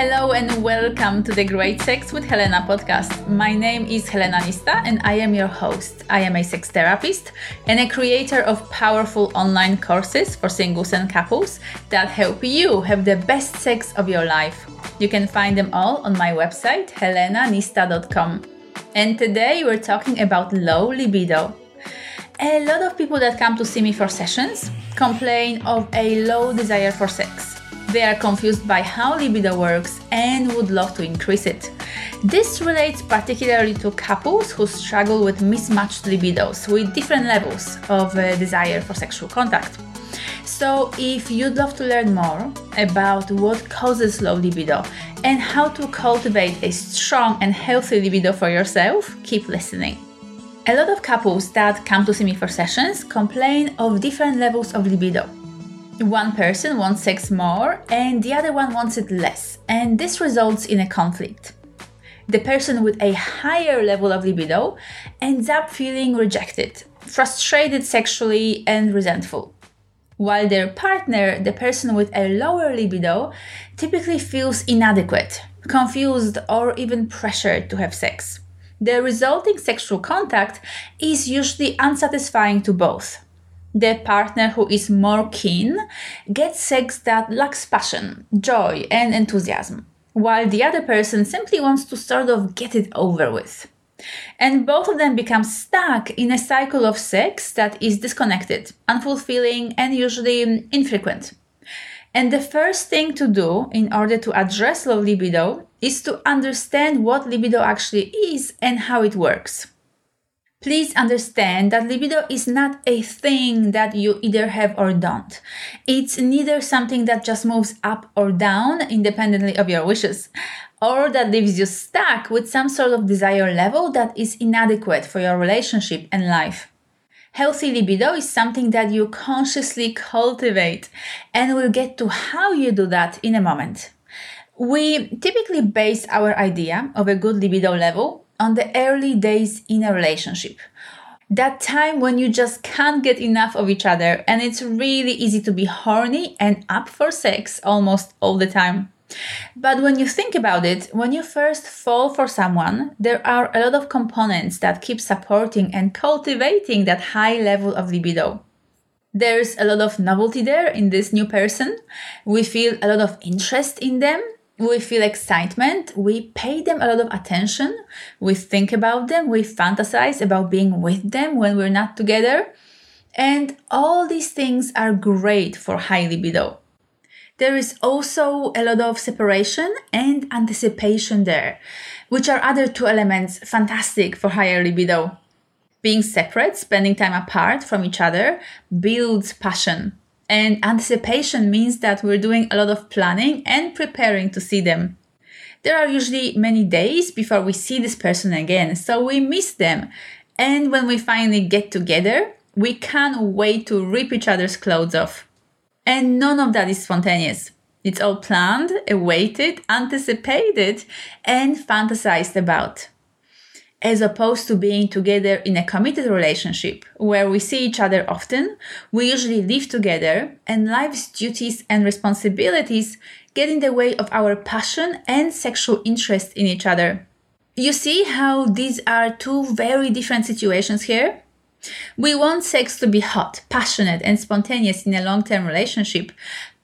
Hello and welcome to the Great Sex with Helena podcast. My name is Helena Nista and I am your host. I am a sex therapist and a creator of powerful online courses for singles and couples that help you have the best sex of your life. You can find them all on my website, helenanista.com. And today we're talking about low libido. A lot of people that come to see me for sessions complain of a low desire for sex. They are confused by how libido works and would love to increase it. This relates particularly to couples who struggle with mismatched libidos with different levels of uh, desire for sexual contact. So, if you'd love to learn more about what causes low libido and how to cultivate a strong and healthy libido for yourself, keep listening. A lot of couples that come to see me for sessions complain of different levels of libido one person wants sex more and the other one wants it less, and this results in a conflict. The person with a higher level of libido ends up feeling rejected, frustrated sexually, and resentful. While their partner, the person with a lower libido, typically feels inadequate, confused, or even pressured to have sex. The resulting sexual contact is usually unsatisfying to both the partner who is more keen gets sex that lacks passion, joy, and enthusiasm, while the other person simply wants to sort of get it over with. And both of them become stuck in a cycle of sex that is disconnected, unfulfilling, and usually infrequent. And the first thing to do in order to address low libido is to understand what libido actually is and how it works. Please understand that libido is not a thing that you either have or don't. It's neither something that just moves up or down independently of your wishes, or that leaves you stuck with some sort of desire level that is inadequate for your relationship and life. Healthy libido is something that you consciously cultivate, and we'll get to how you do that in a moment. We typically base our idea of a good libido level on the early days in a relationship. That time when you just can't get enough of each other and it's really easy to be horny and up for sex almost all the time. But when you think about it, when you first fall for someone, there are a lot of components that keep supporting and cultivating that high level of libido. There's a lot of novelty there in this new person. We feel a lot of interest in them we feel excitement, we pay them a lot of attention, we think about them, we fantasize about being with them when we're not together. And all these things are great for high libido. There is also a lot of separation and anticipation there, which are other two elements fantastic for higher libido. Being separate, spending time apart from each other, builds passion. And anticipation means that we're doing a lot of planning and preparing to see them. There are usually many days before we see this person again, so we miss them. And when we finally get together, we can't wait to rip each other's clothes off. And none of that is spontaneous. It's all planned, awaited, anticipated, and fantasized about as opposed to being together in a committed relationship where we see each other often, we usually live together, and life's duties and responsibilities get in the way of our passion and sexual interest in each other. You see how these are two very different situations here? We want sex to be hot, passionate, and spontaneous in a long term relationship,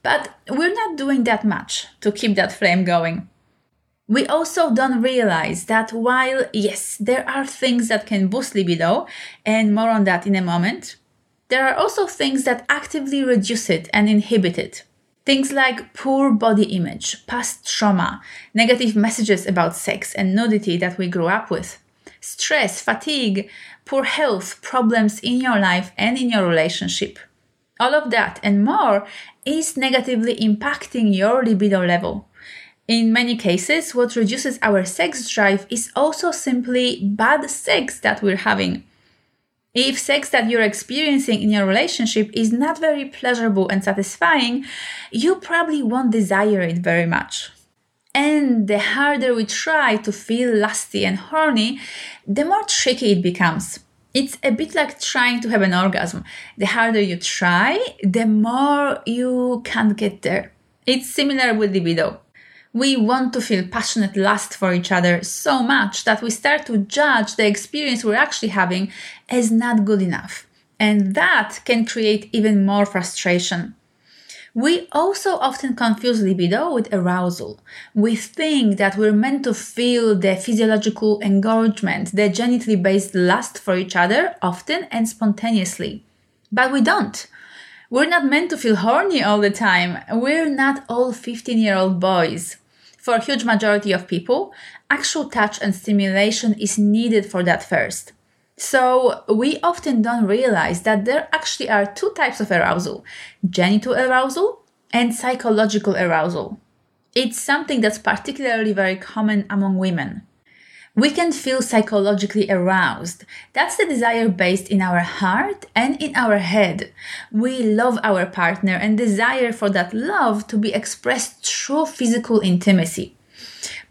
but we're not doing that much to keep that flame going. We also don't realize that while, yes, there are things that can boost libido, and more on that in a moment, there are also things that actively reduce it and inhibit it. Things like poor body image, past trauma, negative messages about sex and nudity that we grew up with, stress, fatigue, poor health, problems in your life and in your relationship. All of that and more is negatively impacting your libido level in many cases, what reduces our sex drive is also simply bad sex that we're having. If sex that you're experiencing in your relationship is not very pleasurable and satisfying, you probably won't desire it very much. And the harder we try to feel lusty and horny, the more tricky it becomes. It's a bit like trying to have an orgasm. The harder you try, the more you can't get there. It's similar with libido We want to feel passionate lust for each other so much that we start to judge the experience we're actually having as not good enough. And that can create even more frustration. We also often confuse libido with arousal. We think that we're meant to feel the physiological engorgement, the genitally based lust for each other often and spontaneously. But we don't. We're not meant to feel horny all the time. We're not all 15 year old boys. For a huge majority of people, actual touch and stimulation is needed for that first. So we often don't realize that there actually are two types of arousal genital arousal and psychological arousal. It's something that's particularly very common among women. We can feel psychologically aroused. That's the desire based in our heart and in our head. We love our partner and desire for that love to be expressed through physical intimacy.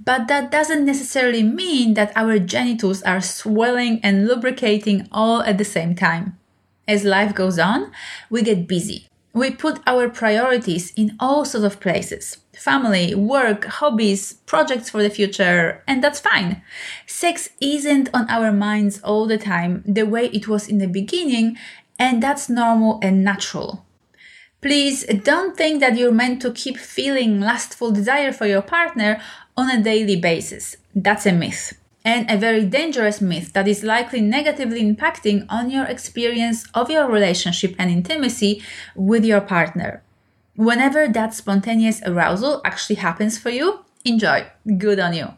But that doesn't necessarily mean that our genitals are swelling and lubricating all at the same time. As life goes on, we get busy. We put our priorities in all sorts of places family, work, hobbies, projects for the future, and that's fine. Sex isn't on our minds all the time the way it was in the beginning, and that's normal and natural. Please don't think that you're meant to keep feeling lustful desire for your partner on a daily basis. That's a myth. And a very dangerous myth that is likely negatively impacting on your experience of your relationship and intimacy with your partner. Whenever that spontaneous arousal actually happens for you, enjoy. Good on you.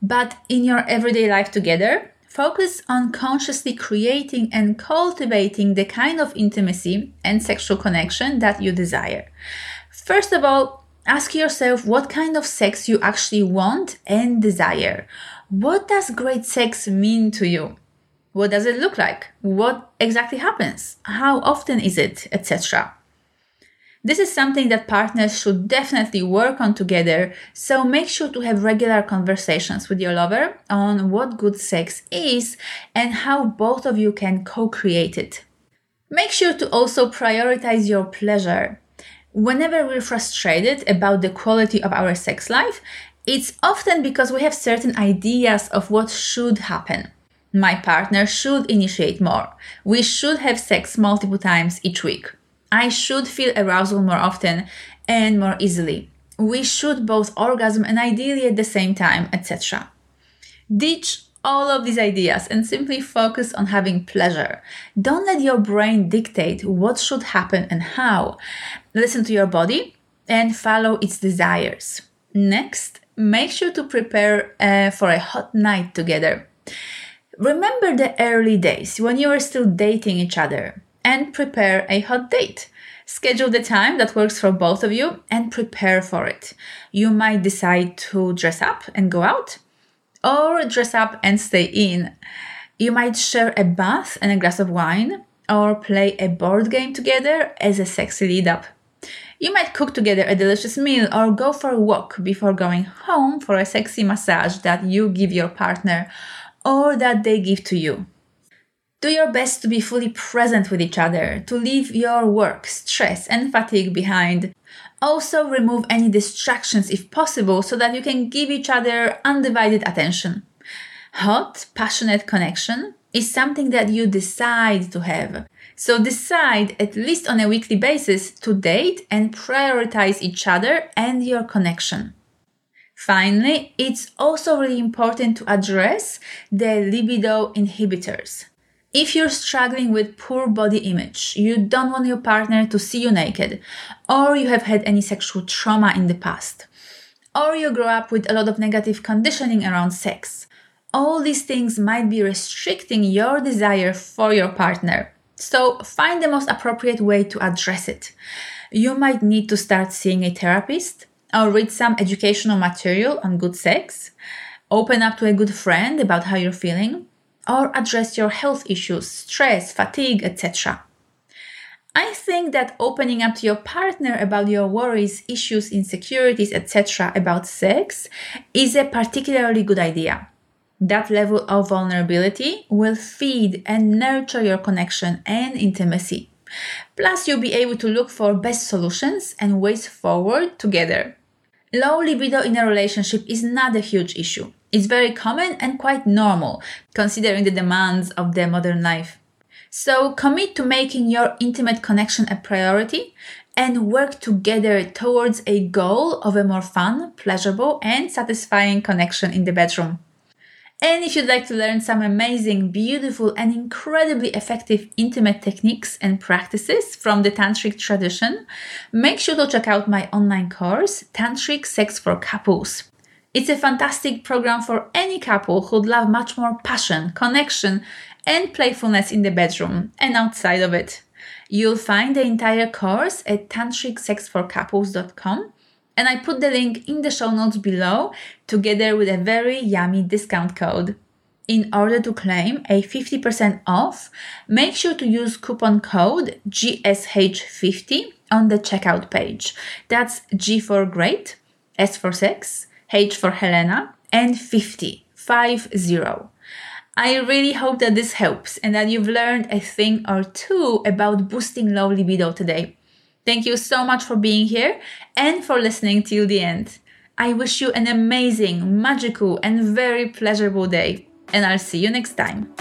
But in your everyday life together, Focus on consciously creating and cultivating the kind of intimacy and sexual connection that you desire. First of all, ask yourself what kind of sex you actually want and desire. What does great sex mean to you? What does it look like? What exactly happens? How often is it? Etc. This is something that partners should definitely work on together, so make sure to have regular conversations with your lover on what good sex is and how both of you can co create it. Make sure to also prioritize your pleasure. Whenever we're frustrated about the quality of our sex life, it's often because we have certain ideas of what should happen. My partner should initiate more. We should have sex multiple times each week. I should feel arousal more often and more easily. We should both orgasm and ideally at the same time, etc. Ditch all of these ideas and simply focus on having pleasure. Don't let your brain dictate what should happen and how. Listen to your body and follow its desires. Next, make sure to prepare uh, for a hot night together. Remember the early days when you were still dating each other and prepare a hot date. Schedule the time that works for both of you and prepare for it. You might decide to dress up and go out, or dress up and stay in. You might share a bath and a glass of wine, or play a board game together as a sexy lead up. You might cook together a delicious meal or go for a walk before going home for a sexy massage that you give your partner or that they give to you. Do your best to be fully present with each other, to leave your work, stress, and fatigue behind. Also, remove any distractions if possible so that you can give each other undivided attention. Hot, passionate connection is something that you decide to have. So decide, at least on a weekly basis, to date and prioritize each other and your connection. Finally, it's also really important to address the libido inhibitors. If you're struggling with poor body image, you don't want your partner to see you naked, or you have had any sexual trauma in the past, or you grow up with a lot of negative conditioning around sex, all these things might be restricting your desire for your partner. So find the most appropriate way to address it. You might need to start seeing a therapist or read some educational material on good sex, open up to a good friend about how you're feeling, or address your health issues, stress, fatigue, etc. I think that opening up to your partner about your worries, issues, insecurities, etc. about sex is a particularly good idea. That level of vulnerability will feed and nurture your connection and intimacy. Plus, you'll be able to look for best solutions and ways forward together. Low libido in a relationship is not a huge issue. It's very common and quite normal, considering the demands of the modern life. So commit to making your intimate connection a priority and work together towards a goal of a more fun, pleasurable, and satisfying connection in the bedroom. And if you'd like to learn some amazing, beautiful, and incredibly effective intimate techniques and practices from the Tantric tradition, make sure to check out my online course, Tantric Sex for Couples. It's a fantastic program for any couple who'd love much more passion, connection, and playfulness in the bedroom and outside of it. You'll find the entire course at tantricsexforcouples.com and I put the link in the show notes below together with a very yummy discount code. In order to claim a 50% off, make sure to use coupon code GSH50 on the checkout page. That's G for great, S for sex, H for Helena, and 50, 50. I really hope that this helps and that you've learned a thing or two about boosting low libido today. Thank you so much for being here and for listening till the end. I wish you an amazing, magical, and very pleasurable day, and I'll see you next time.